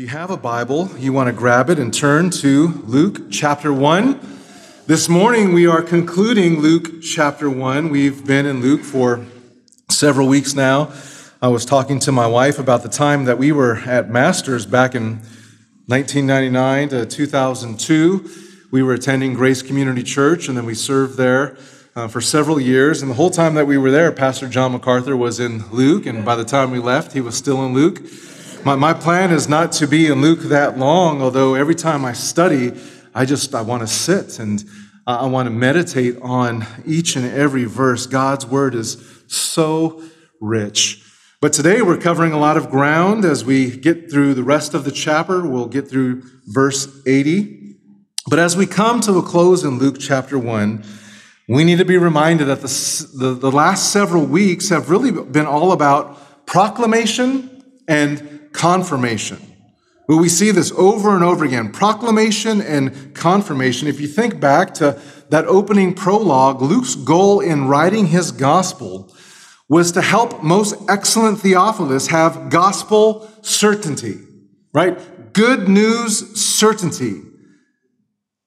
you have a Bible, you want to grab it and turn to Luke chapter 1. This morning we are concluding Luke chapter 1. We've been in Luke for several weeks now. I was talking to my wife about the time that we were at Masters back in 1999 to 2002. We were attending Grace Community Church and then we served there uh, for several years. And the whole time that we were there, Pastor John MacArthur was in Luke, and by the time we left, he was still in Luke. My, my plan is not to be in Luke that long, although every time I study, I just I want to sit and I want to meditate on each and every verse. God's word is so rich. But today we're covering a lot of ground as we get through the rest of the chapter. We'll get through verse 80. But as we come to a close in Luke chapter 1, we need to be reminded that the, the, the last several weeks have really been all about proclamation and confirmation. Well, we see this over and over again proclamation and confirmation. If you think back to that opening prologue, Luke's goal in writing his gospel was to help most excellent Theophilus have gospel certainty, right? Good news certainty.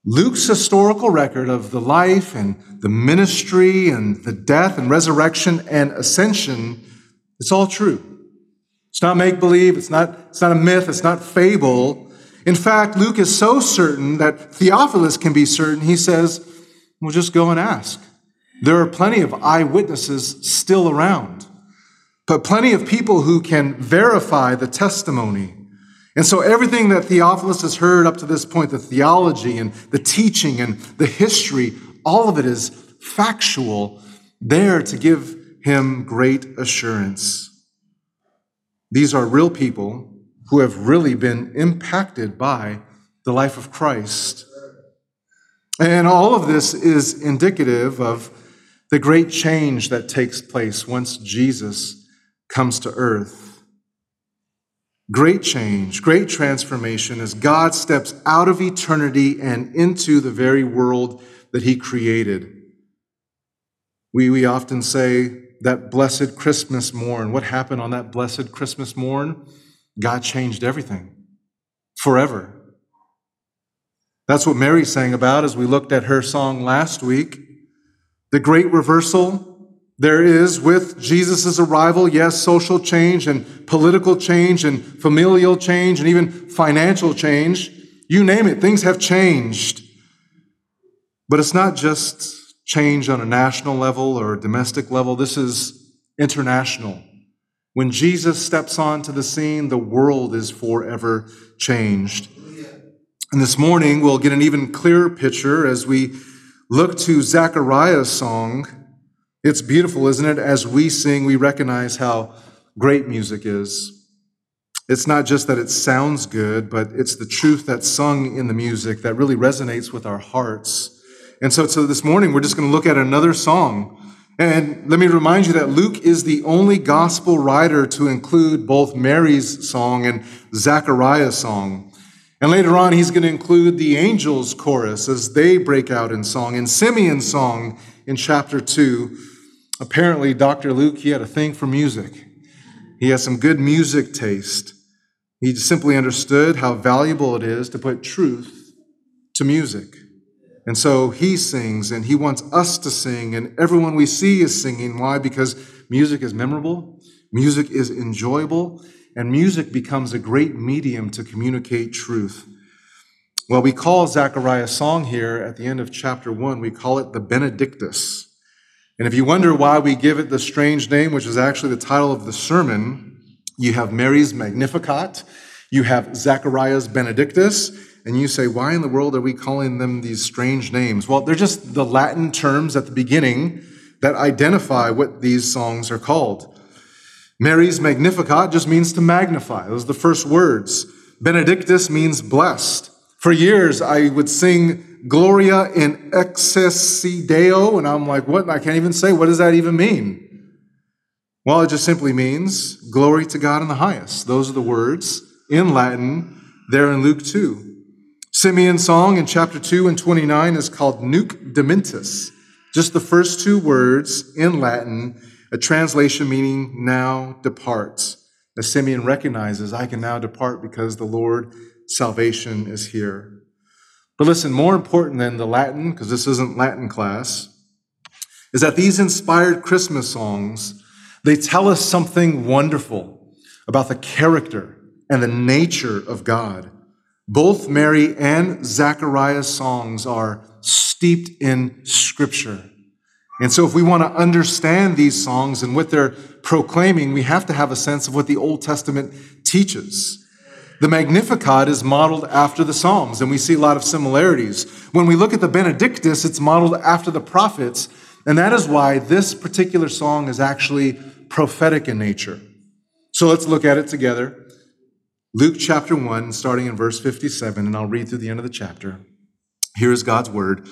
Luke's historical record of the life and the ministry and the death and resurrection and ascension, it's all true. It's not make believe, it's not, it's not a myth, it's not fable. In fact, Luke is so certain that Theophilus can be certain, he says, well, just go and ask. There are plenty of eyewitnesses still around, but plenty of people who can verify the testimony. And so everything that Theophilus has heard up to this point, the theology and the teaching and the history, all of it is factual, there to give him great assurance. These are real people who have really been impacted by the life of Christ. And all of this is indicative of the great change that takes place once Jesus comes to earth. Great change, great transformation as God steps out of eternity and into the very world that he created. We, we often say that blessed Christmas morn. What happened on that blessed Christmas morn? God changed everything forever. That's what Mary sang about as we looked at her song last week. The great reversal there is with Jesus' arrival, yes, social change and political change and familial change and even financial change. You name it, things have changed. But it's not just change on a national level or domestic level. This is international. When Jesus steps onto the scene, the world is forever changed. And this morning, we'll get an even clearer picture as we look to Zechariah's song. It's beautiful, isn't it? As we sing, we recognize how great music is. It's not just that it sounds good, but it's the truth that's sung in the music that really resonates with our hearts. And so, so this morning, we're just going to look at another song. And let me remind you that Luke is the only gospel writer to include both Mary's song and Zechariah's song. And later on, he's going to include the angels' chorus as they break out in song, and Simeon's song in chapter 2. Apparently, Dr. Luke, he had a thing for music. He has some good music taste. He simply understood how valuable it is to put truth to music. And so he sings and he wants us to sing, and everyone we see is singing. Why? Because music is memorable, music is enjoyable, and music becomes a great medium to communicate truth. Well, we call Zechariah's song here at the end of chapter one, we call it the Benedictus. And if you wonder why we give it the strange name, which is actually the title of the sermon, you have Mary's Magnificat, you have Zechariah's Benedictus, and you say, why in the world are we calling them these strange names? Well, they're just the Latin terms at the beginning that identify what these songs are called. Mary's Magnificat just means to magnify. Those are the first words. Benedictus means blessed. For years, I would sing Gloria in excelsis Deo, and I'm like, what? I can't even say, what does that even mean? Well, it just simply means glory to God in the highest. Those are the words in Latin there in Luke 2. Simeon's song in chapter 2 and 29 is called Nunc Dimittis. Just the first two words in Latin, a translation meaning now departs. as Simeon recognizes, I can now depart because the Lord salvation is here. But listen, more important than the Latin, because this isn't Latin class, is that these inspired Christmas songs, they tell us something wonderful about the character and the nature of God. Both Mary and Zachariah's songs are steeped in scripture. And so, if we want to understand these songs and what they're proclaiming, we have to have a sense of what the Old Testament teaches. The Magnificat is modeled after the Psalms, and we see a lot of similarities. When we look at the Benedictus, it's modeled after the prophets, and that is why this particular song is actually prophetic in nature. So let's look at it together. Luke chapter 1, starting in verse 57, and I'll read through the end of the chapter. Here is God's word.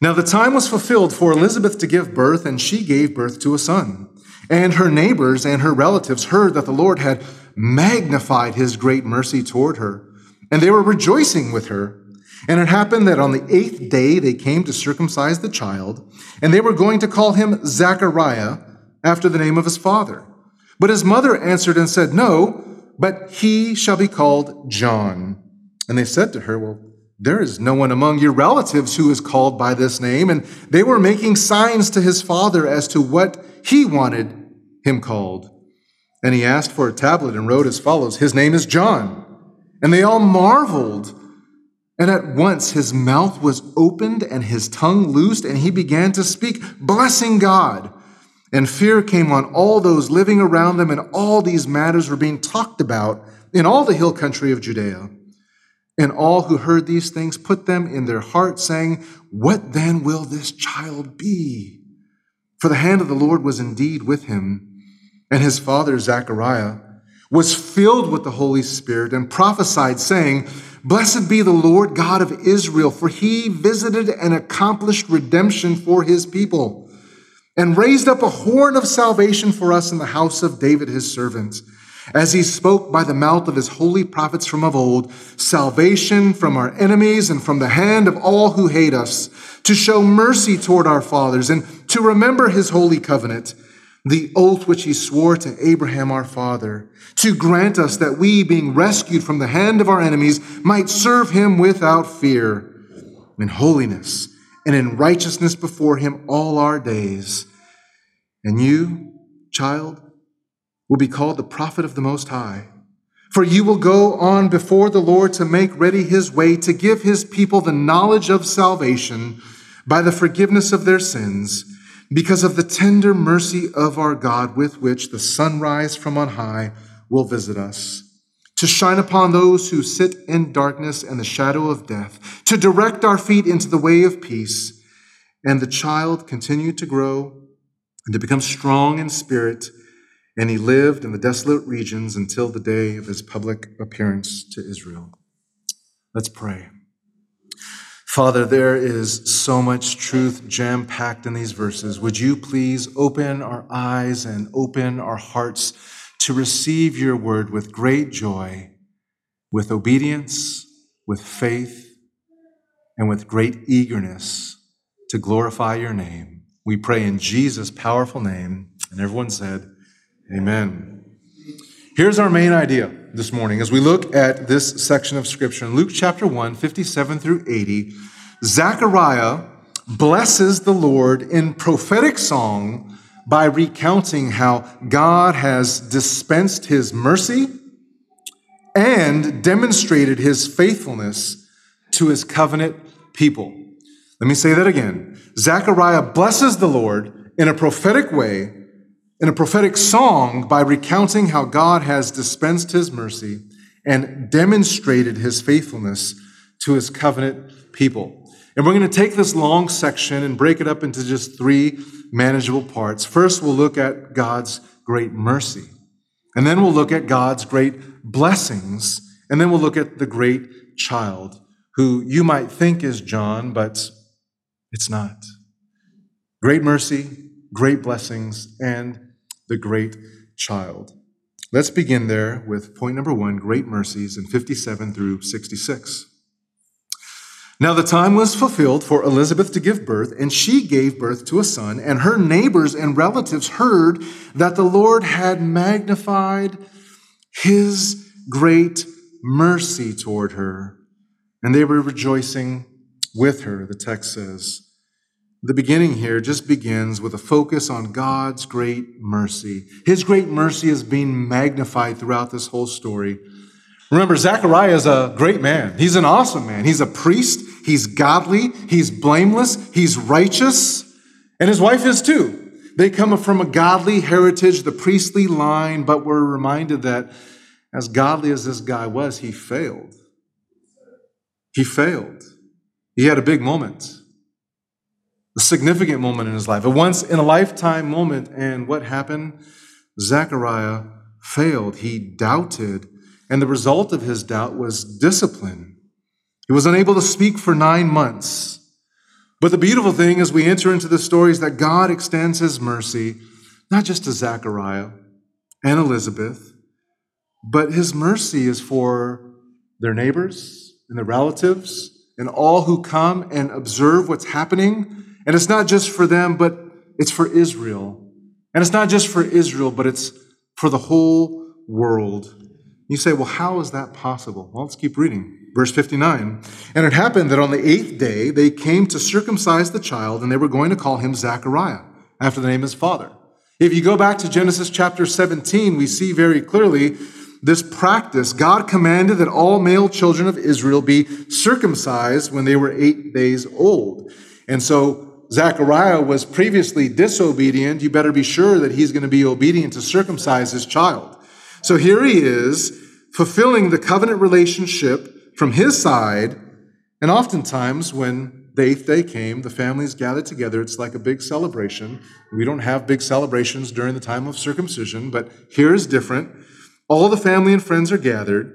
Now the time was fulfilled for Elizabeth to give birth, and she gave birth to a son. And her neighbors and her relatives heard that the Lord had magnified his great mercy toward her, and they were rejoicing with her. And it happened that on the eighth day they came to circumcise the child, and they were going to call him Zachariah after the name of his father. But his mother answered and said, No, but he shall be called John. And they said to her, Well, there is no one among your relatives who is called by this name. And they were making signs to his father as to what he wanted him called. And he asked for a tablet and wrote as follows His name is John. And they all marveled. And at once his mouth was opened and his tongue loosed, and he began to speak, blessing God. And fear came on all those living around them, and all these matters were being talked about in all the hill country of Judea. And all who heard these things put them in their hearts, saying, What then will this child be? For the hand of the Lord was indeed with him. And his father, Zechariah, was filled with the Holy Spirit and prophesied, saying, Blessed be the Lord God of Israel, for he visited and accomplished redemption for his people, and raised up a horn of salvation for us in the house of David his servant. As he spoke by the mouth of his holy prophets from of old, salvation from our enemies and from the hand of all who hate us, to show mercy toward our fathers and to remember his holy covenant, the oath which he swore to Abraham our father, to grant us that we, being rescued from the hand of our enemies, might serve him without fear, in holiness and in righteousness before him all our days. And you, child, will be called the prophet of the Most High. For you will go on before the Lord to make ready his way, to give his people the knowledge of salvation by the forgiveness of their sins, because of the tender mercy of our God with which the sunrise from on high will visit us, to shine upon those who sit in darkness and the shadow of death, to direct our feet into the way of peace. And the child continued to grow and to become strong in spirit and he lived in the desolate regions until the day of his public appearance to Israel. Let's pray. Father, there is so much truth jam packed in these verses. Would you please open our eyes and open our hearts to receive your word with great joy, with obedience, with faith, and with great eagerness to glorify your name? We pray in Jesus' powerful name. And everyone said, Amen. Here's our main idea this morning as we look at this section of Scripture. In Luke chapter 1, 57 through 80, Zechariah blesses the Lord in prophetic song by recounting how God has dispensed his mercy and demonstrated his faithfulness to his covenant people. Let me say that again. Zechariah blesses the Lord in a prophetic way in a prophetic song by recounting how God has dispensed his mercy and demonstrated his faithfulness to his covenant people. And we're going to take this long section and break it up into just three manageable parts. First, we'll look at God's great mercy. And then we'll look at God's great blessings. And then we'll look at the great child, who you might think is John, but it's not. Great mercy, great blessings, and the great child. Let's begin there with point number one great mercies in 57 through 66. Now the time was fulfilled for Elizabeth to give birth, and she gave birth to a son, and her neighbors and relatives heard that the Lord had magnified his great mercy toward her. And they were rejoicing with her, the text says. The beginning here just begins with a focus on God's great mercy. His great mercy is being magnified throughout this whole story. Remember, Zechariah is a great man. He's an awesome man. He's a priest. He's godly. He's blameless. He's righteous. And his wife is too. They come from a godly heritage, the priestly line, but we're reminded that as godly as this guy was, he failed. He failed. He had a big moment, a significant moment in his life, a once in a lifetime moment. And what happened? Zechariah failed. He doubted. And the result of his doubt was discipline. He was unable to speak for nine months. But the beautiful thing as we enter into the story is that God extends his mercy not just to Zechariah and Elizabeth, but his mercy is for their neighbors and their relatives and all who come and observe what's happening. And it's not just for them, but it's for Israel. And it's not just for Israel, but it's for the whole world. You say, well, how is that possible? Well, let's keep reading. Verse 59 And it happened that on the eighth day they came to circumcise the child, and they were going to call him Zachariah, after the name of his father. If you go back to Genesis chapter 17, we see very clearly this practice. God commanded that all male children of Israel be circumcised when they were eight days old. And so Zechariah was previously disobedient. You better be sure that he's going to be obedient to circumcise his child. So here he is fulfilling the covenant relationship from his side. And oftentimes, when the eighth day came, the families gathered together. It's like a big celebration. We don't have big celebrations during the time of circumcision, but here is different. All the family and friends are gathered.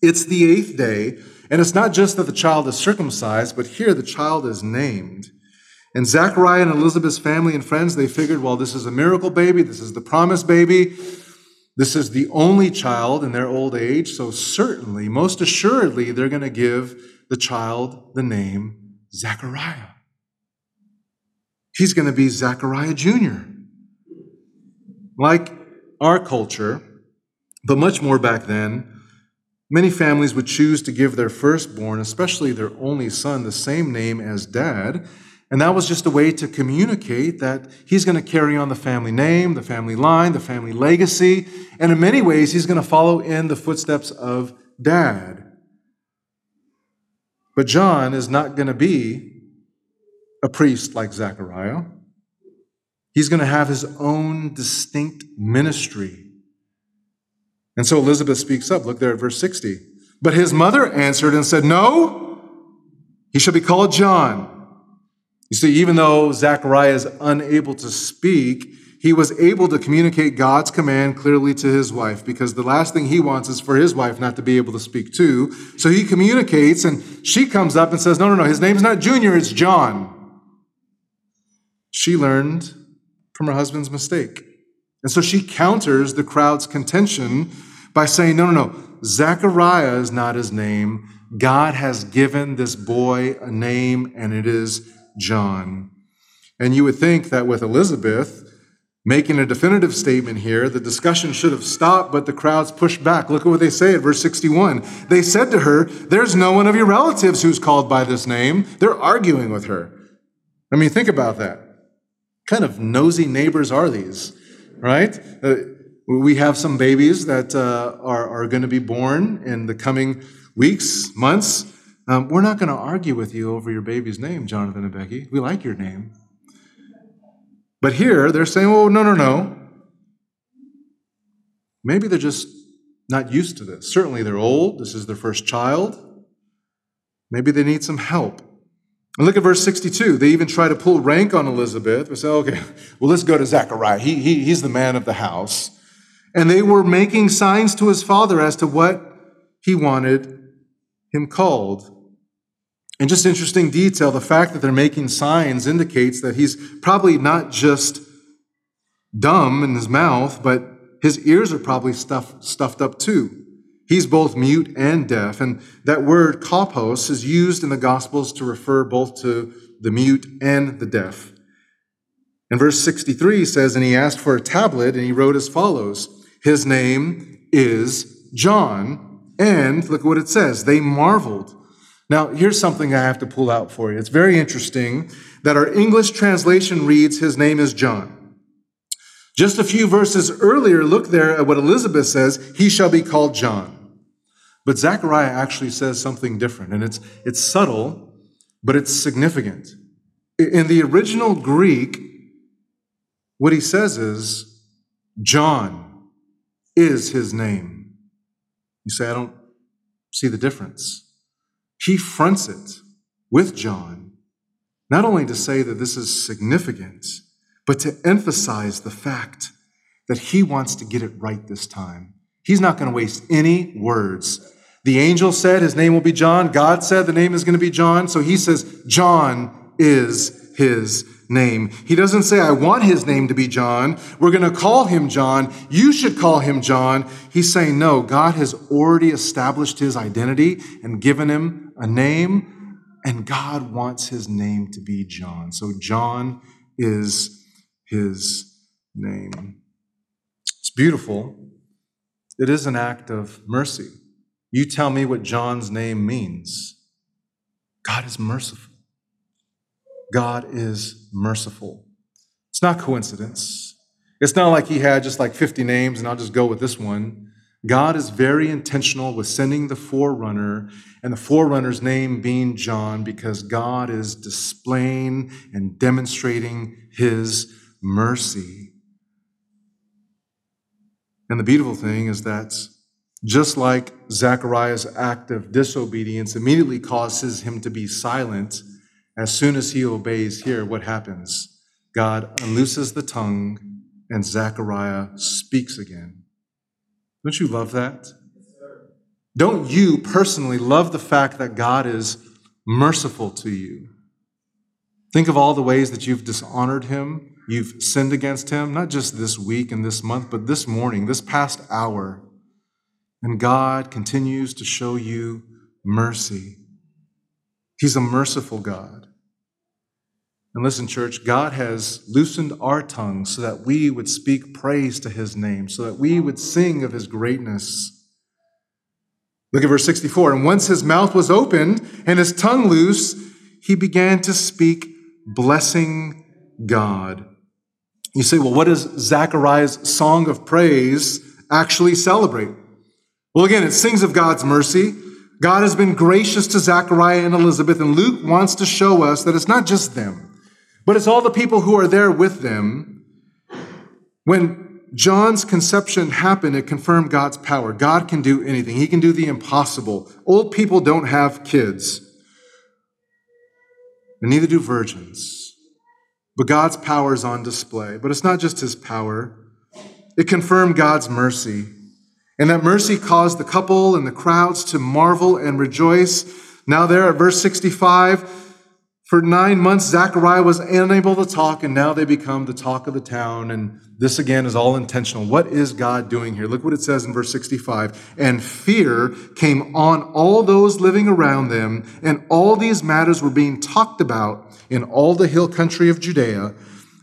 It's the eighth day, and it's not just that the child is circumcised, but here the child is named. And Zachariah and Elizabeth's family and friends, they figured, well, this is a miracle baby, this is the promised baby. This is the only child in their old age, so certainly, most assuredly, they're going to give the child the name Zechariah. He's going to be Zechariah Jr. Like our culture, but much more back then, many families would choose to give their firstborn, especially their only son, the same name as dad and that was just a way to communicate that he's going to carry on the family name, the family line, the family legacy. And in many ways, he's going to follow in the footsteps of dad. But John is not going to be a priest like Zechariah. He's going to have his own distinct ministry. And so Elizabeth speaks up. Look there at verse 60. But his mother answered and said, No, he shall be called John. You see, even though Zechariah is unable to speak, he was able to communicate God's command clearly to his wife because the last thing he wants is for his wife not to be able to speak too. So he communicates, and she comes up and says, No, no, no, his name's not Junior, it's John. She learned from her husband's mistake. And so she counters the crowd's contention by saying, No, no, no, Zechariah is not his name. God has given this boy a name, and it is John. And you would think that with Elizabeth making a definitive statement here, the discussion should have stopped, but the crowds pushed back. Look at what they say at verse 61. They said to her, There's no one of your relatives who's called by this name. They're arguing with her. I mean, think about that. What kind of nosy neighbors are these, right? Uh, we have some babies that uh, are, are going to be born in the coming weeks, months. Um, we're not going to argue with you over your baby's name, Jonathan and Becky. We like your name. But here they're saying, oh, no, no, no. Maybe they're just not used to this. Certainly they're old. This is their first child. Maybe they need some help. And look at verse 62. They even try to pull rank on Elizabeth. They say, okay, well, let's go to Zechariah. He, he, he's the man of the house. And they were making signs to his father as to what he wanted him called. And just interesting detail the fact that they're making signs indicates that he's probably not just dumb in his mouth, but his ears are probably stuffed, stuffed up too. He's both mute and deaf. And that word kophos is used in the Gospels to refer both to the mute and the deaf. And verse 63 says, And he asked for a tablet, and he wrote as follows His name is John. And look what it says they marveled. Now, here's something I have to pull out for you. It's very interesting that our English translation reads, His name is John. Just a few verses earlier, look there at what Elizabeth says, He shall be called John. But Zechariah actually says something different, and it's, it's subtle, but it's significant. In the original Greek, what he says is, John is his name. You say, I don't see the difference. He fronts it with John, not only to say that this is significant, but to emphasize the fact that he wants to get it right this time. He's not going to waste any words. The angel said his name will be John. God said the name is going to be John. So he says, John is his name. He doesn't say, I want his name to be John. We're going to call him John. You should call him John. He's saying, no, God has already established his identity and given him a name, and God wants his name to be John. So John is his name. It's beautiful. It is an act of mercy. You tell me what John's name means. God is merciful. God is merciful. It's not coincidence. It's not like he had just like 50 names and I'll just go with this one. God is very intentional with sending the forerunner and the forerunner's name being John because God is displaying and demonstrating his mercy. And the beautiful thing is that just like Zechariah's act of disobedience immediately causes him to be silent, as soon as he obeys here, what happens? God unlooses the tongue and Zechariah speaks again. Don't you love that? Don't you personally love the fact that God is merciful to you? Think of all the ways that you've dishonored him, you've sinned against him, not just this week and this month, but this morning, this past hour. And God continues to show you mercy. He's a merciful God. And listen, church, God has loosened our tongues so that we would speak praise to his name, so that we would sing of his greatness. Look at verse 64. And once his mouth was opened and his tongue loose, he began to speak, blessing God. You say, well, what does Zechariah's song of praise actually celebrate? Well, again, it sings of God's mercy. God has been gracious to Zechariah and Elizabeth, and Luke wants to show us that it's not just them. But it's all the people who are there with them. When John's conception happened, it confirmed God's power. God can do anything, He can do the impossible. Old people don't have kids, and neither do virgins. But God's power is on display. But it's not just His power, it confirmed God's mercy. And that mercy caused the couple and the crowds to marvel and rejoice. Now, there at verse 65, for nine months, Zachariah was unable to talk, and now they become the talk of the town. And this again is all intentional. What is God doing here? Look what it says in verse 65. And fear came on all those living around them, and all these matters were being talked about in all the hill country of Judea.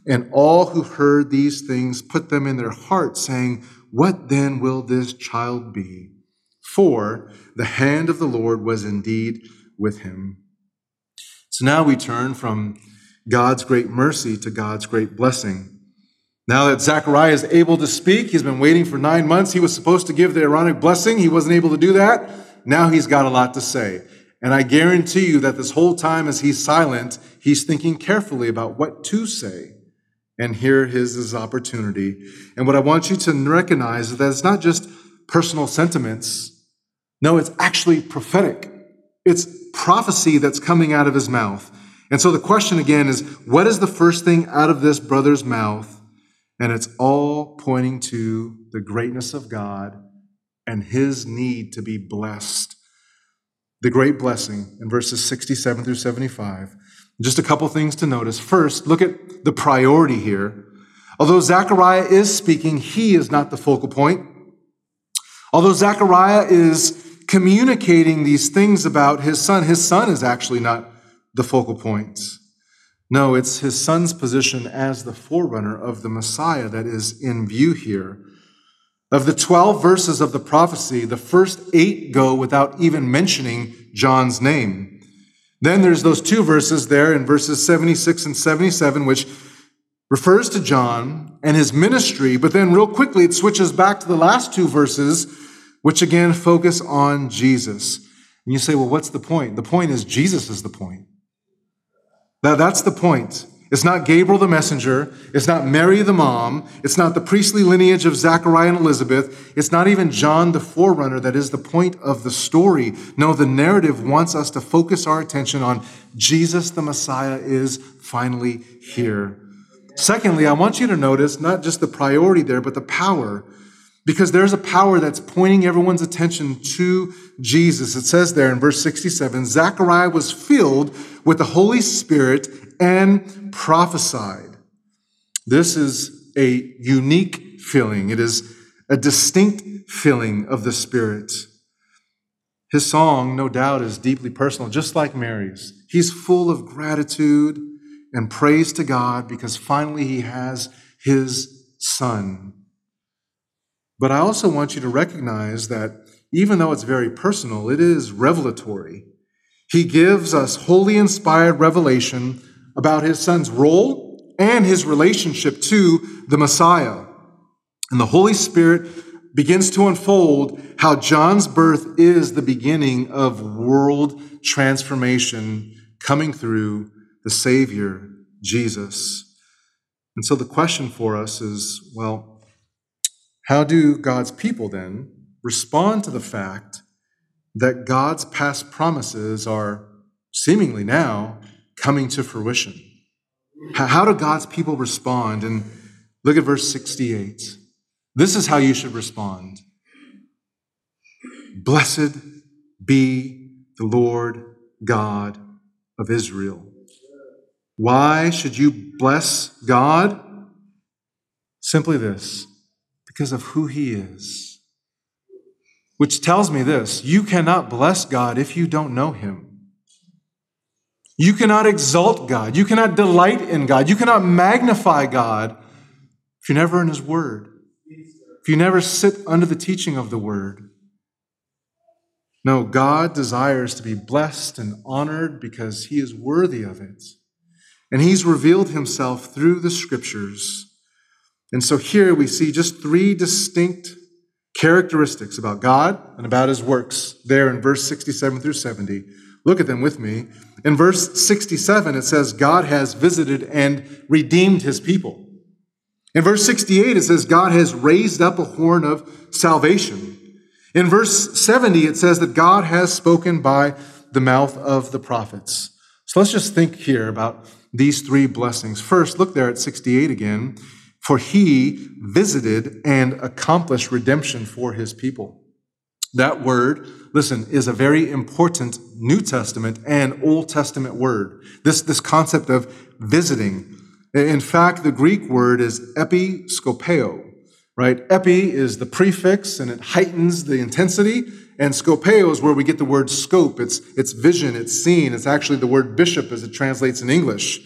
And all who heard these things put them in their hearts, saying, What then will this child be? For the hand of the Lord was indeed with him. So now we turn from God's great mercy to God's great blessing. Now that Zechariah is able to speak, he's been waiting for nine months. He was supposed to give the Aaronic blessing. He wasn't able to do that. Now he's got a lot to say. And I guarantee you that this whole time as he's silent, he's thinking carefully about what to say. And here is his opportunity. And what I want you to recognize is that it's not just personal sentiments. No, it's actually prophetic. It's prophecy that's coming out of his mouth. And so the question again is what is the first thing out of this brother's mouth? And it's all pointing to the greatness of God and his need to be blessed. The great blessing in verses 67 through 75. Just a couple things to notice. First, look at the priority here. Although Zechariah is speaking, he is not the focal point. Although Zechariah is communicating these things about his son. His son is actually not the focal point. No, it's his son's position as the forerunner of the Messiah that is in view here. Of the 12 verses of the prophecy, the first eight go without even mentioning John's name. Then there's those two verses there in verses 76 and 77, which refers to John and his ministry, but then real quickly it switches back to the last two verses, which again focus on Jesus. And you say, well, what's the point? The point is Jesus is the point. That, that's the point. It's not Gabriel the messenger. It's not Mary the mom. It's not the priestly lineage of Zachariah and Elizabeth. It's not even John the forerunner that is the point of the story. No, the narrative wants us to focus our attention on Jesus the Messiah is finally here. Secondly, I want you to notice not just the priority there, but the power. Because there's a power that's pointing everyone's attention to Jesus. It says there in verse 67 Zechariah was filled with the Holy Spirit and prophesied. This is a unique feeling, it is a distinct feeling of the Spirit. His song, no doubt, is deeply personal, just like Mary's. He's full of gratitude and praise to God because finally he has his son. But I also want you to recognize that even though it's very personal, it is revelatory. He gives us wholly inspired revelation about his son's role and his relationship to the Messiah. And the Holy Spirit begins to unfold how John's birth is the beginning of world transformation coming through the Savior, Jesus. And so the question for us is well, how do God's people then respond to the fact that God's past promises are seemingly now coming to fruition. How do God's people respond? And look at verse 68. This is how you should respond Blessed be the Lord God of Israel. Why should you bless God? Simply this because of who he is. Which tells me this you cannot bless God if you don't know him. You cannot exalt God. You cannot delight in God. You cannot magnify God if you're never in His Word, if you never sit under the teaching of the Word. No, God desires to be blessed and honored because He is worthy of it. And He's revealed Himself through the Scriptures. And so here we see just three distinct characteristics about God and about His works there in verse 67 through 70. Look at them with me. In verse 67, it says, God has visited and redeemed his people. In verse 68, it says, God has raised up a horn of salvation. In verse 70, it says that God has spoken by the mouth of the prophets. So let's just think here about these three blessings. First, look there at 68 again. For he visited and accomplished redemption for his people. That word, listen, is a very important New Testament and Old Testament word. This, this concept of visiting. In fact, the Greek word is episkopeo, right? Epi is the prefix and it heightens the intensity. And skopeo is where we get the word scope. It's, it's vision, it's seen. It's actually the word bishop as it translates in English.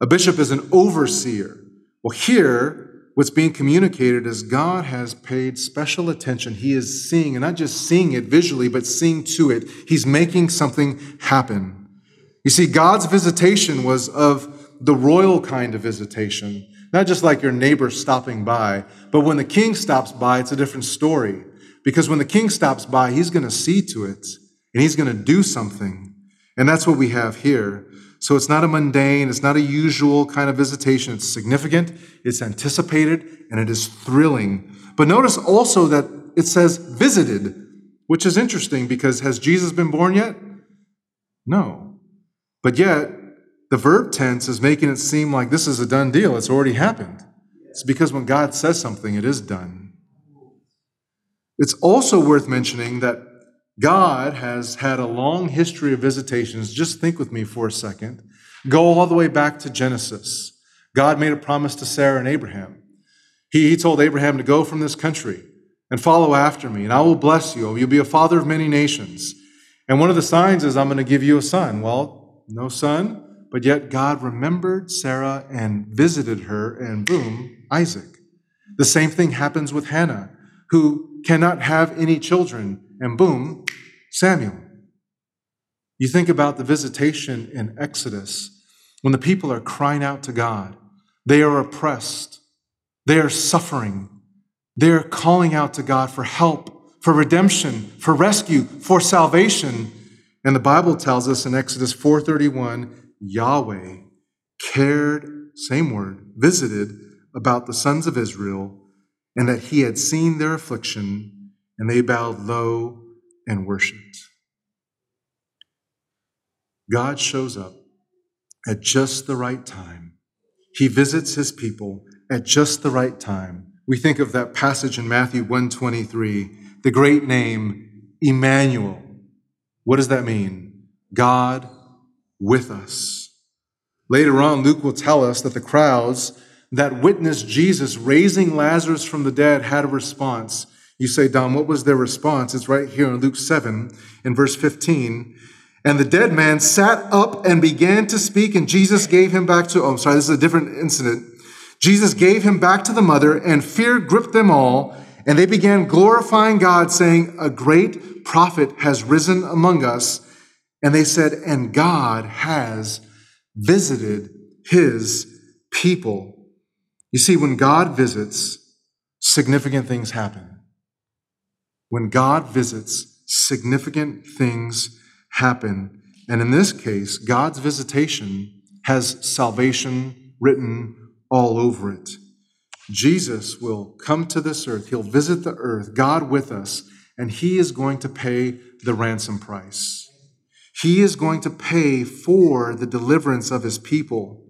A bishop is an overseer. Well, here, what's being communicated is God has paid special attention. He is seeing, and not just seeing it visually, but seeing to it. He's making something happen. You see, God's visitation was of the royal kind of visitation, not just like your neighbor stopping by, but when the king stops by, it's a different story. Because when the king stops by, he's going to see to it and he's going to do something. And that's what we have here. So it's not a mundane, it's not a usual kind of visitation. It's significant, it's anticipated, and it is thrilling. But notice also that it says visited, which is interesting because has Jesus been born yet? No. But yet, the verb tense is making it seem like this is a done deal. It's already happened. It's because when God says something, it is done. It's also worth mentioning that God has had a long history of visitations. Just think with me for a second. Go all the way back to Genesis. God made a promise to Sarah and Abraham. He, he told Abraham to go from this country and follow after me, and I will bless you. You'll be a father of many nations. And one of the signs is I'm going to give you a son. Well, no son, but yet God remembered Sarah and visited her, and boom, Isaac. The same thing happens with Hannah. who cannot have any children. And boom, Samuel. You think about the visitation in Exodus when the people are crying out to God. They are oppressed. They are suffering. They are calling out to God for help, for redemption, for rescue, for salvation. And the Bible tells us in Exodus 4:31, Yahweh cared, same word, visited about the sons of Israel, and that he had seen their affliction, and they bowed low and worshiped. God shows up at just the right time. He visits his people at just the right time. We think of that passage in Matthew 123, the great name Emmanuel. What does that mean? God with us. Later on, Luke will tell us that the crowds that witnessed Jesus raising Lazarus from the dead had a response. You say, Don, what was their response? It's right here in Luke 7 in verse 15. And the dead man sat up and began to speak, and Jesus gave him back to, oh, I'm sorry, this is a different incident. Jesus gave him back to the mother, and fear gripped them all, and they began glorifying God, saying, A great prophet has risen among us. And they said, And God has visited his people. You see, when God visits, significant things happen. When God visits, significant things happen. And in this case, God's visitation has salvation written all over it. Jesus will come to this earth, he'll visit the earth, God with us, and he is going to pay the ransom price. He is going to pay for the deliverance of his people.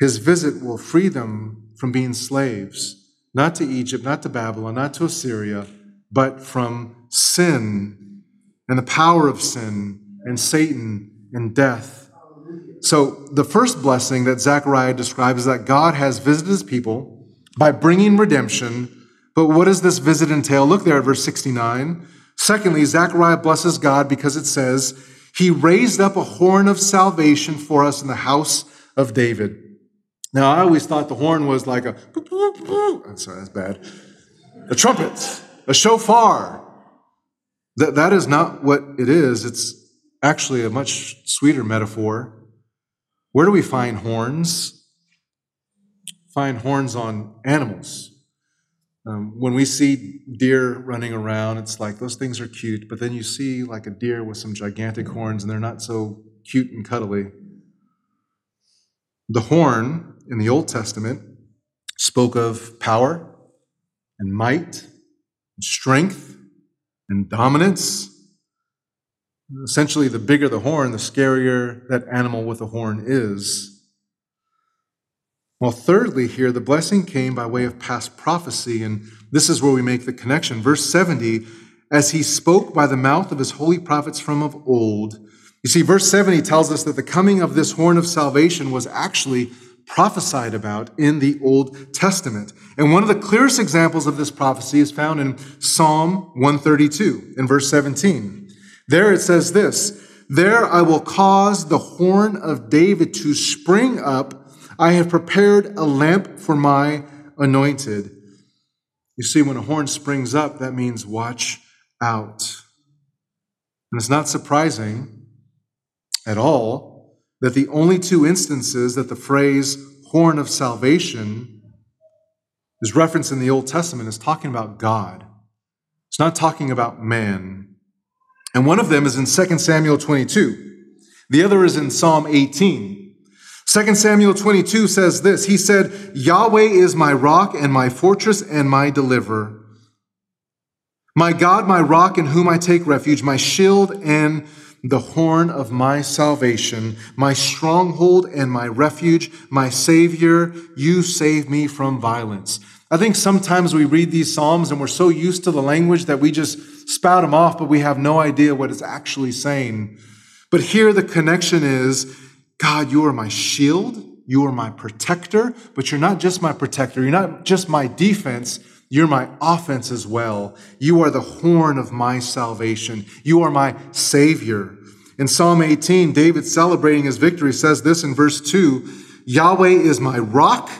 His visit will free them from being slaves, not to Egypt, not to Babylon, not to Assyria, but from sin and the power of sin and Satan and death. So, the first blessing that Zechariah describes is that God has visited his people by bringing redemption. But what does this visit entail? Look there at verse 69. Secondly, Zechariah blesses God because it says, He raised up a horn of salvation for us in the house of David. Now, I always thought the horn was like a, sorry, that's bad, a trumpet, a shofar. That, that is not what it is. It's actually a much sweeter metaphor. Where do we find horns? Find horns on animals. Um, when we see deer running around, it's like those things are cute, but then you see like a deer with some gigantic horns and they're not so cute and cuddly. The horn in the Old Testament spoke of power and might strength and dominance. Essentially, the bigger the horn, the scarier that animal with a horn is. Well, thirdly, here, the blessing came by way of past prophecy, and this is where we make the connection. Verse 70 as he spoke by the mouth of his holy prophets from of old. You see, verse 70 tells us that the coming of this horn of salvation was actually prophesied about in the Old Testament. And one of the clearest examples of this prophecy is found in Psalm 132 in verse 17. There it says this There I will cause the horn of David to spring up. I have prepared a lamp for my anointed. You see, when a horn springs up, that means watch out. And it's not surprising at all that the only two instances that the phrase horn of salvation is referenced in the Old Testament is talking about God. It's not talking about man. And one of them is in 2 Samuel 22. The other is in Psalm 18. 2 Samuel 22 says this He said, Yahweh is my rock and my fortress and my deliverer. My God, my rock in whom I take refuge, my shield and the horn of my salvation, my stronghold and my refuge, my Savior, you save me from violence. I think sometimes we read these Psalms and we're so used to the language that we just spout them off, but we have no idea what it's actually saying. But here the connection is God, you are my shield, you are my protector, but you're not just my protector, you're not just my defense, you're my offense as well. You are the horn of my salvation. You are my Savior. In Psalm 18, David celebrating his victory says this in verse 2 Yahweh is my rock,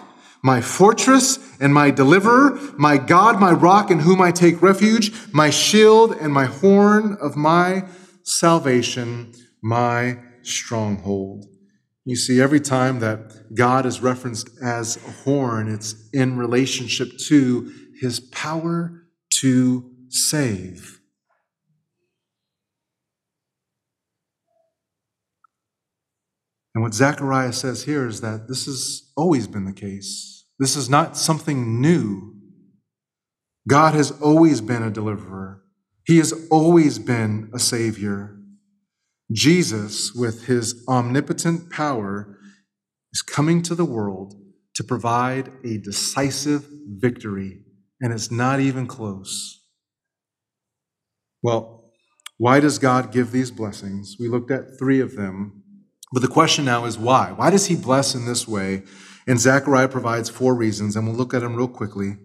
my fortress and my deliverer, my God, my rock in whom I take refuge, my shield and my horn of my salvation, my stronghold. You see, every time that God is referenced as a horn, it's in relationship to his power to save. And what Zechariah says here is that this has always been the case. This is not something new. God has always been a deliverer, He has always been a Savior. Jesus, with His omnipotent power, is coming to the world to provide a decisive victory, and it's not even close. Well, why does God give these blessings? We looked at three of them but the question now is why? Why does he bless in this way? And Zechariah provides four reasons, and we'll look at them real quickly.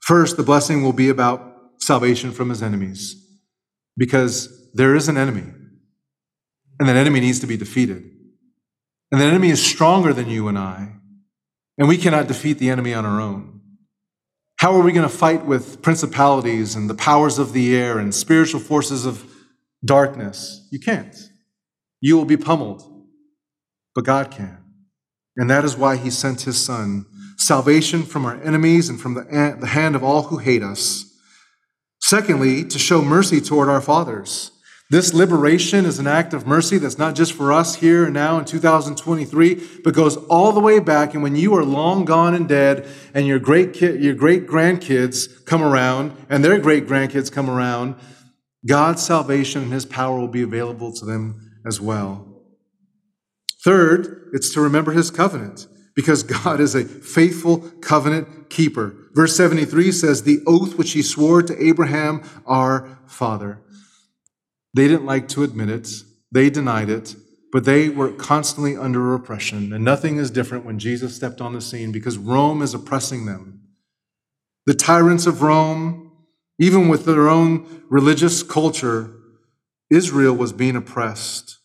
First, the blessing will be about salvation from his enemies, because there is an enemy, and that enemy needs to be defeated. And that enemy is stronger than you and I, and we cannot defeat the enemy on our own. How are we going to fight with principalities and the powers of the air and spiritual forces of darkness? You can't. You will be pummeled but God can. And that is why he sent his son, salvation from our enemies and from the, hand of all who hate us. Secondly, to show mercy toward our fathers. This liberation is an act of mercy that's not just for us here and now in 2023, but goes all the way back. And when you are long gone and dead, and your great kid, your great grandkids come around, and their great grandkids come around, God's salvation and His power will be available to them as well. Third, it's to remember his covenant because God is a faithful covenant keeper. Verse 73 says, The oath which he swore to Abraham, our father. They didn't like to admit it, they denied it, but they were constantly under oppression. And nothing is different when Jesus stepped on the scene because Rome is oppressing them. The tyrants of Rome, even with their own religious culture, Israel was being oppressed.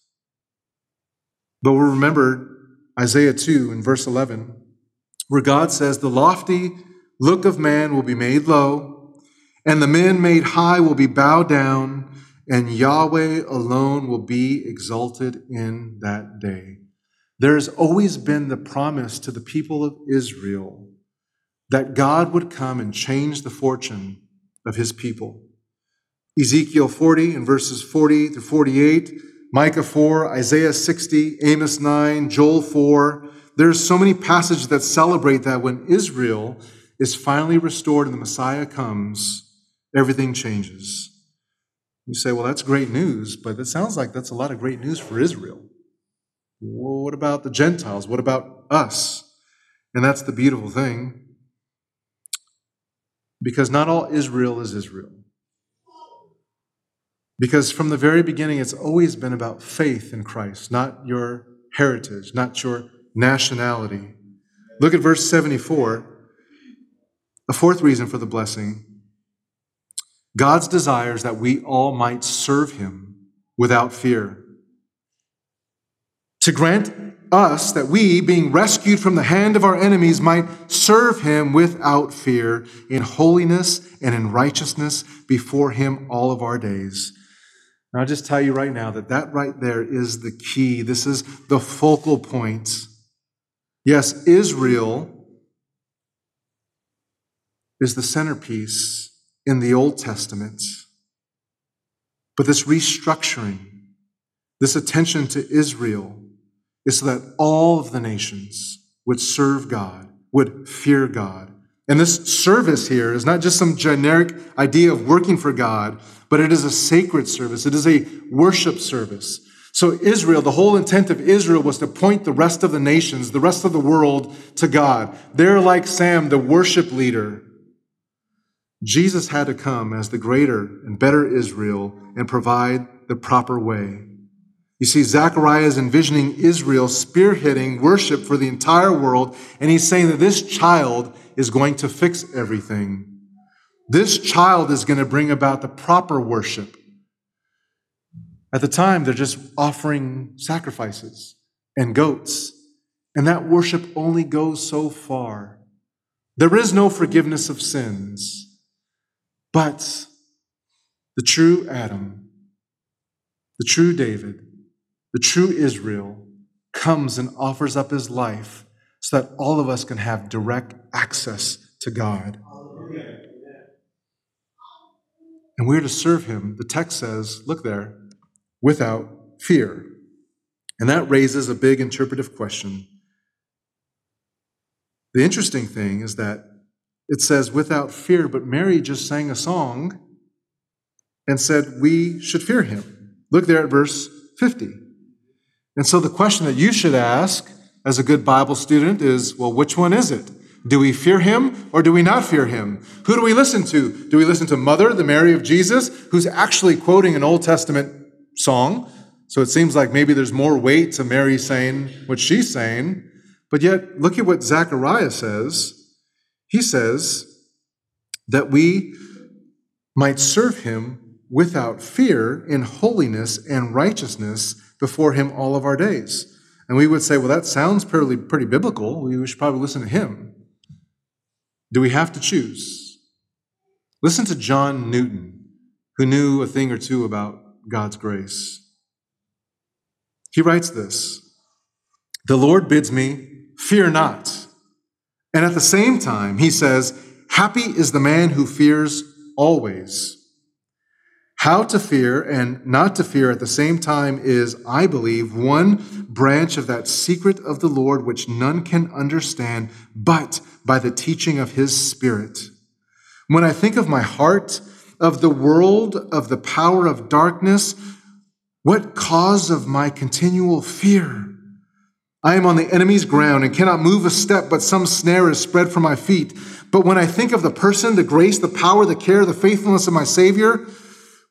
But we'll remember Isaiah 2 in verse 11, where God says, The lofty look of man will be made low, and the men made high will be bowed down, and Yahweh alone will be exalted in that day. There has always been the promise to the people of Israel that God would come and change the fortune of his people. Ezekiel 40 in verses 40 to 48 Micah 4, Isaiah 60, Amos 9, Joel 4. There's so many passages that celebrate that when Israel is finally restored and the Messiah comes, everything changes. You say, well, that's great news, but it sounds like that's a lot of great news for Israel. Well, what about the Gentiles? What about us? And that's the beautiful thing. Because not all Israel is Israel. Because from the very beginning, it's always been about faith in Christ, not your heritage, not your nationality. Look at verse 74. A fourth reason for the blessing God's desires that we all might serve him without fear. To grant us that we, being rescued from the hand of our enemies, might serve him without fear in holiness and in righteousness before him all of our days. And I'll just tell you right now that that right there is the key. This is the focal point. Yes, Israel is the centerpiece in the Old Testament. But this restructuring, this attention to Israel, is so that all of the nations would serve God, would fear God. And this service here is not just some generic idea of working for God, but it is a sacred service. It is a worship service. So, Israel, the whole intent of Israel was to point the rest of the nations, the rest of the world to God. They're like Sam, the worship leader. Jesus had to come as the greater and better Israel and provide the proper way. You see, Zechariah is envisioning Israel spearheading worship for the entire world, and he's saying that this child is going to fix everything. This child is going to bring about the proper worship. At the time, they're just offering sacrifices and goats, and that worship only goes so far. There is no forgiveness of sins, but the true Adam, the true David, the true Israel comes and offers up his life so that all of us can have direct access to God. And we're to serve him, the text says, look there, without fear. And that raises a big interpretive question. The interesting thing is that it says without fear, but Mary just sang a song and said we should fear him. Look there at verse 50. And so the question that you should ask as a good Bible student is well, which one is it? Do we fear him or do we not fear him? Who do we listen to? Do we listen to Mother, the Mary of Jesus, who's actually quoting an Old Testament song? So it seems like maybe there's more weight to Mary saying what she's saying. But yet, look at what Zechariah says. He says that we might serve him without fear in holiness and righteousness before him all of our days. And we would say, well, that sounds pretty, pretty biblical. We should probably listen to him. Do we have to choose? Listen to John Newton, who knew a thing or two about God's grace. He writes this The Lord bids me, fear not. And at the same time, he says, Happy is the man who fears always. How to fear and not to fear at the same time is, I believe, one branch of that secret of the Lord which none can understand but by the teaching of his Spirit. When I think of my heart, of the world, of the power of darkness, what cause of my continual fear? I am on the enemy's ground and cannot move a step, but some snare is spread for my feet. But when I think of the person, the grace, the power, the care, the faithfulness of my Savior,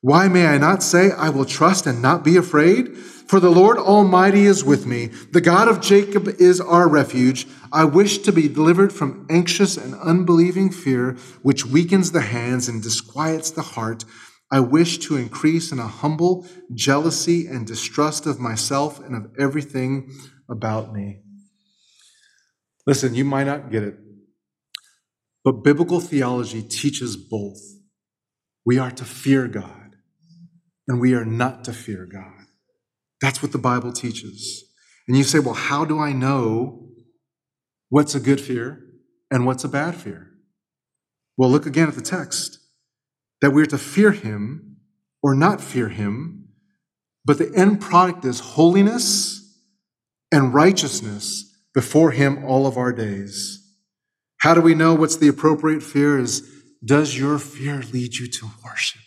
why may I not say, I will trust and not be afraid? For the Lord Almighty is with me. The God of Jacob is our refuge. I wish to be delivered from anxious and unbelieving fear, which weakens the hands and disquiets the heart. I wish to increase in a humble jealousy and distrust of myself and of everything about me. Listen, you might not get it, but biblical theology teaches both. We are to fear God and we are not to fear God. That's what the Bible teaches. And you say, well, how do I know what's a good fear and what's a bad fear? Well, look again at the text that we're to fear him or not fear him, but the end product is holiness and righteousness before him all of our days. How do we know what's the appropriate fear? Is does your fear lead you to worship?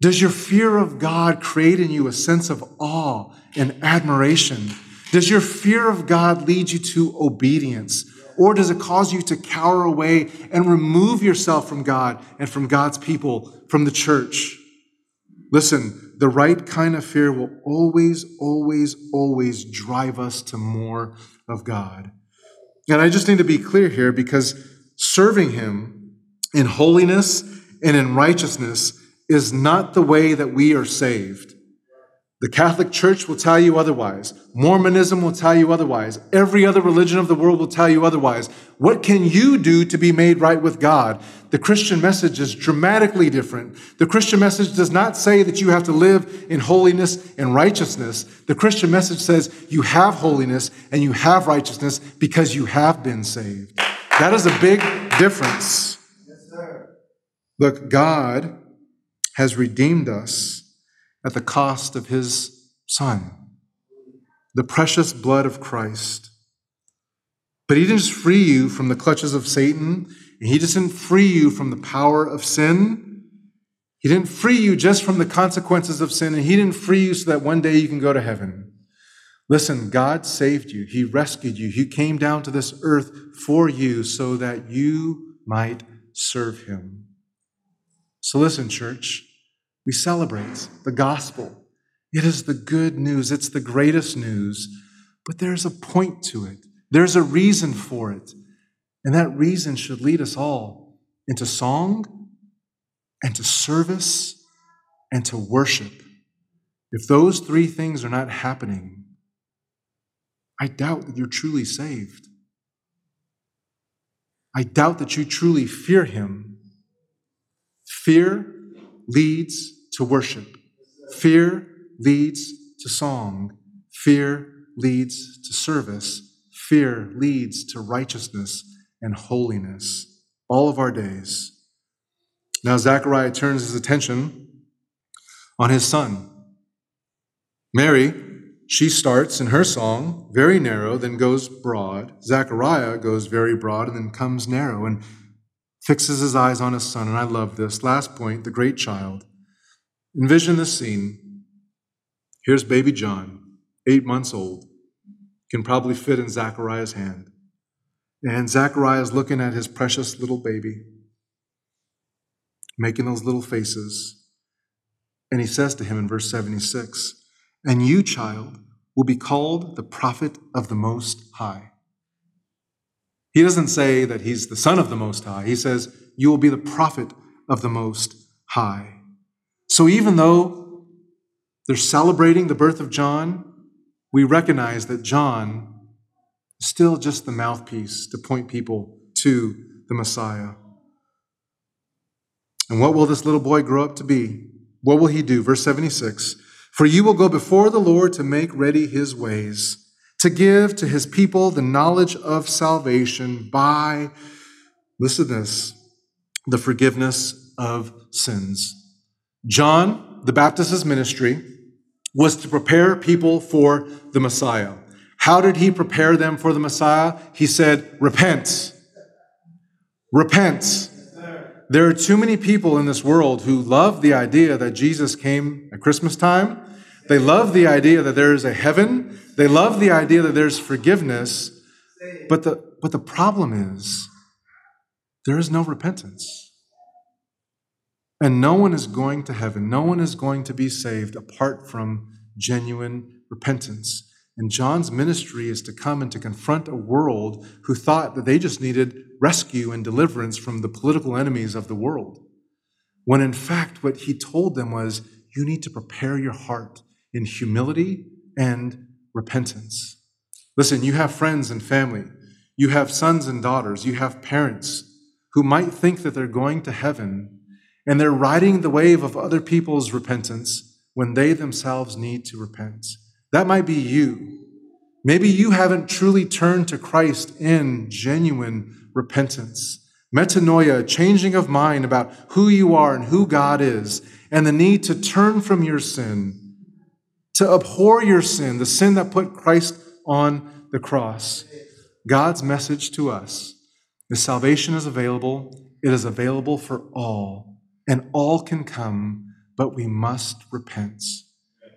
Does your fear of God create in you a sense of awe and admiration? Does your fear of God lead you to obedience? Or does it cause you to cower away and remove yourself from God and from God's people, from the church? Listen, the right kind of fear will always, always, always drive us to more of God. And I just need to be clear here because serving Him in holiness and in righteousness is not the way that we are saved. The Catholic Church will tell you otherwise. Mormonism will tell you otherwise. Every other religion of the world will tell you otherwise. What can you do to be made right with God? The Christian message is dramatically different. The Christian message does not say that you have to live in holiness and righteousness. The Christian message says you have holiness and you have righteousness because you have been saved. That is a big difference. Yes, Look, God has redeemed us at the cost of his Son, the precious blood of Christ. But he didn't just free you from the clutches of Satan, and he didn't free you from the power of sin. He didn't free you just from the consequences of sin, and he didn't free you so that one day you can go to heaven. Listen, God saved you. He rescued you. He came down to this earth for you so that you might serve him. So listen, church. We celebrate the gospel. It is the good news, it's the greatest news, but there's a point to it. There's a reason for it. And that reason should lead us all into song and to service and to worship. If those three things are not happening, I doubt that you're truly saved. I doubt that you truly fear him. Fear leads to worship. Fear leads to song. Fear leads to service. Fear leads to righteousness and holiness all of our days. Now, Zechariah turns his attention on his son. Mary, she starts in her song very narrow, then goes broad. Zechariah goes very broad and then comes narrow and fixes his eyes on his son. And I love this. Last point the great child. Envision this scene. Here's baby John, eight months old, can probably fit in Zechariah's hand. And Zechariah is looking at his precious little baby, making those little faces. And he says to him in verse 76 And you, child, will be called the prophet of the Most High. He doesn't say that he's the son of the Most High. He says, You will be the prophet of the Most High. So even though they're celebrating the birth of John, we recognize that John is still just the mouthpiece to point people to the Messiah. And what will this little boy grow up to be? What will he do? Verse 76 For you will go before the Lord to make ready his ways, to give to his people the knowledge of salvation by, listen to this, the forgiveness of sins. John the Baptist's ministry was to prepare people for the Messiah. How did he prepare them for the Messiah? He said, Repent. Repent. There are too many people in this world who love the idea that Jesus came at Christmas time. They love the idea that there is a heaven. They love the idea that there's forgiveness. But the, but the problem is, there is no repentance. And no one is going to heaven, no one is going to be saved apart from genuine repentance. And John's ministry is to come and to confront a world who thought that they just needed rescue and deliverance from the political enemies of the world. When in fact, what he told them was, you need to prepare your heart in humility and repentance. Listen, you have friends and family, you have sons and daughters, you have parents who might think that they're going to heaven and they're riding the wave of other people's repentance when they themselves need to repent. That might be you. Maybe you haven't truly turned to Christ in genuine repentance. Metanoia, changing of mind about who you are and who God is, and the need to turn from your sin, to abhor your sin, the sin that put Christ on the cross. God's message to us is salvation is available. It is available for all and all can come, but we must repent.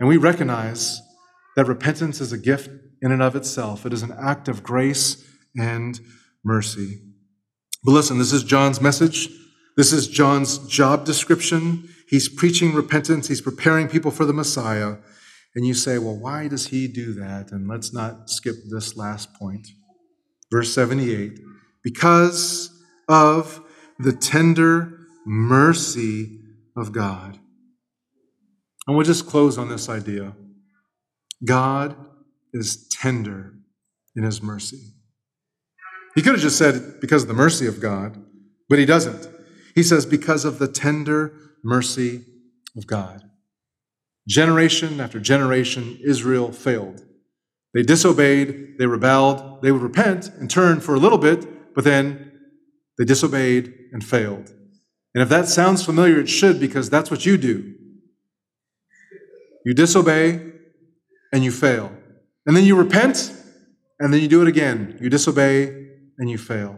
And we recognize that repentance is a gift in and of itself, it is an act of grace and mercy. But listen, this is John's message. This is John's job description. He's preaching repentance, he's preparing people for the Messiah. And you say, well, why does he do that? And let's not skip this last point. Verse 78 because of the tender mercy of God. And we'll just close on this idea God is tender in his mercy. He could have just said, because of the mercy of God, but he doesn't. He says, because of the tender mercy of God. Generation after generation, Israel failed. They disobeyed, they rebelled, they would repent and turn for a little bit, but then they disobeyed and failed. And if that sounds familiar, it should because that's what you do. You disobey and you fail. And then you repent and then you do it again. You disobey and you fail.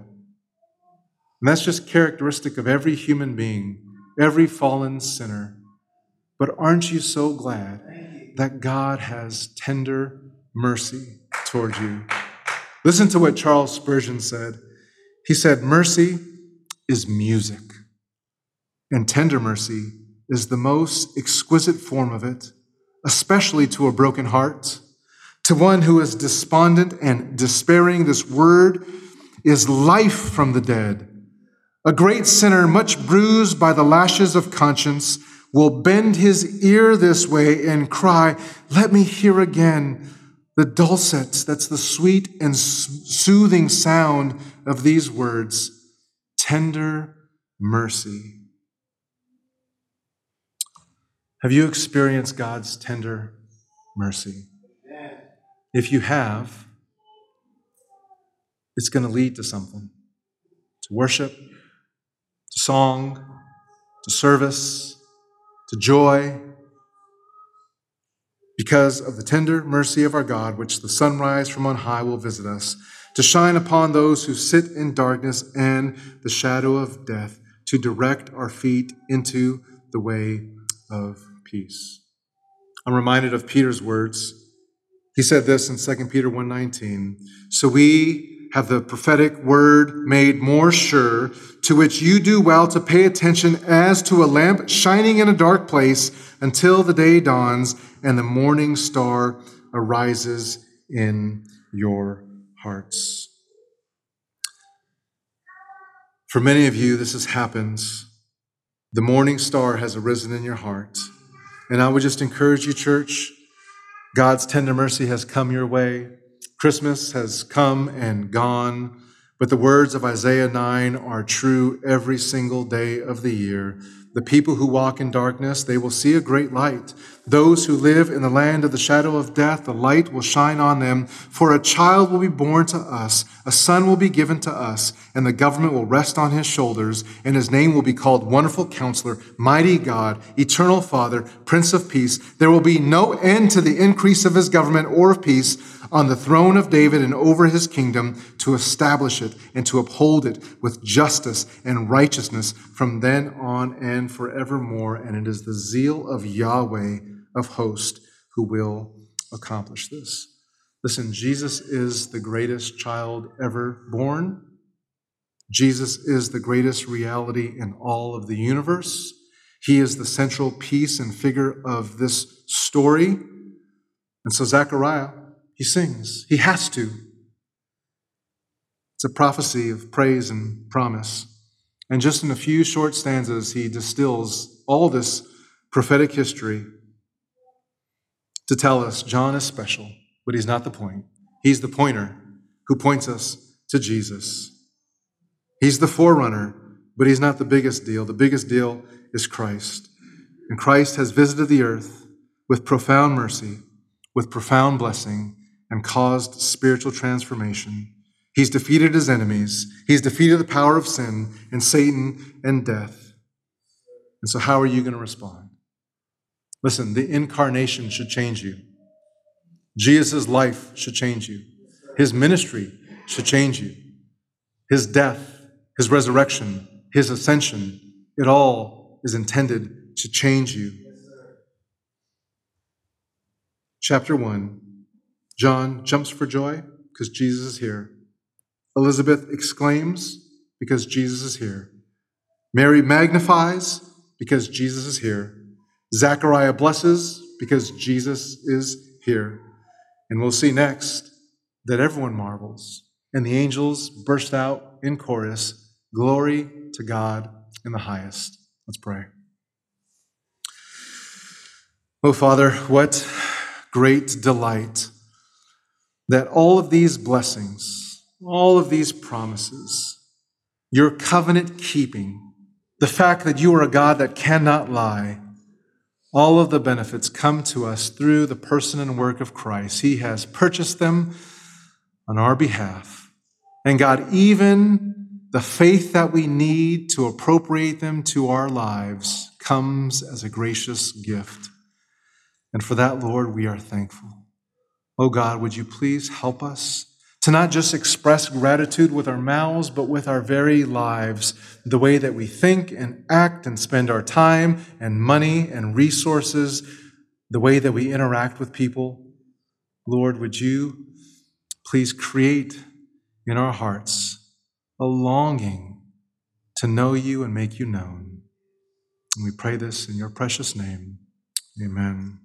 And that's just characteristic of every human being, every fallen sinner. But aren't you so glad that God has tender mercy toward you? Listen to what Charles Spurgeon said. He said, Mercy is music. And tender mercy is the most exquisite form of it, especially to a broken heart. To one who is despondent and despairing, this word is life from the dead. A great sinner, much bruised by the lashes of conscience, will bend his ear this way and cry, Let me hear again the dulcet, that's the sweet and soothing sound of these words. tender mercy. Have you experienced God's tender mercy? If you have, it's going to lead to something to worship, to song, to service, joy, because of the tender mercy of our God, which the sunrise from on high will visit us, to shine upon those who sit in darkness and the shadow of death, to direct our feet into the way of peace. I'm reminded of Peter's words. He said this in 2 Peter 1:19. So we have the prophetic word made more sure, to which you do well to pay attention as to a lamp shining in a dark place until the day dawns and the morning star arises in your hearts. For many of you, this has happened. The morning star has arisen in your heart. And I would just encourage you, church, God's tender mercy has come your way. Christmas has come and gone, but the words of Isaiah 9 are true every single day of the year. The people who walk in darkness, they will see a great light. Those who live in the land of the shadow of death, the light will shine on them. For a child will be born to us, a son will be given to us, and the government will rest on his shoulders, and his name will be called Wonderful Counselor, Mighty God, Eternal Father, Prince of Peace. There will be no end to the increase of his government or of peace on the throne of David and over his kingdom to establish it and to uphold it with justice and righteousness from then on and forevermore. And it is the zeal of Yahweh of hosts who will accomplish this. Listen, Jesus is the greatest child ever born. Jesus is the greatest reality in all of the universe. He is the central piece and figure of this story. And so Zechariah, he sings. He has to. It's a prophecy of praise and promise. And just in a few short stanzas, he distills all this prophetic history to tell us John is special, but he's not the point. He's the pointer who points us to Jesus. He's the forerunner, but he's not the biggest deal. The biggest deal is Christ. And Christ has visited the earth with profound mercy, with profound blessing, and caused spiritual transformation. He's defeated his enemies. He's defeated the power of sin and Satan and death. And so, how are you going to respond? Listen, the incarnation should change you. Jesus' life should change you. His ministry should change you. His death, his resurrection, his ascension, it all is intended to change you. Chapter 1 John jumps for joy because Jesus is here. Elizabeth exclaims because Jesus is here. Mary magnifies because Jesus is here. Zechariah blesses because Jesus is here. And we'll see next that everyone marvels. And the angels burst out in chorus Glory to God in the highest. Let's pray. Oh, Father, what great delight that all of these blessings, all of these promises, your covenant keeping, the fact that you are a God that cannot lie, all of the benefits come to us through the person and work of Christ. He has purchased them on our behalf. And God, even the faith that we need to appropriate them to our lives comes as a gracious gift. And for that, Lord, we are thankful. Oh God, would you please help us to not just express gratitude with our mouths, but with our very lives, the way that we think and act and spend our time and money and resources, the way that we interact with people. Lord, would you please create in our hearts a longing to know you and make you known. And we pray this in your precious name. Amen.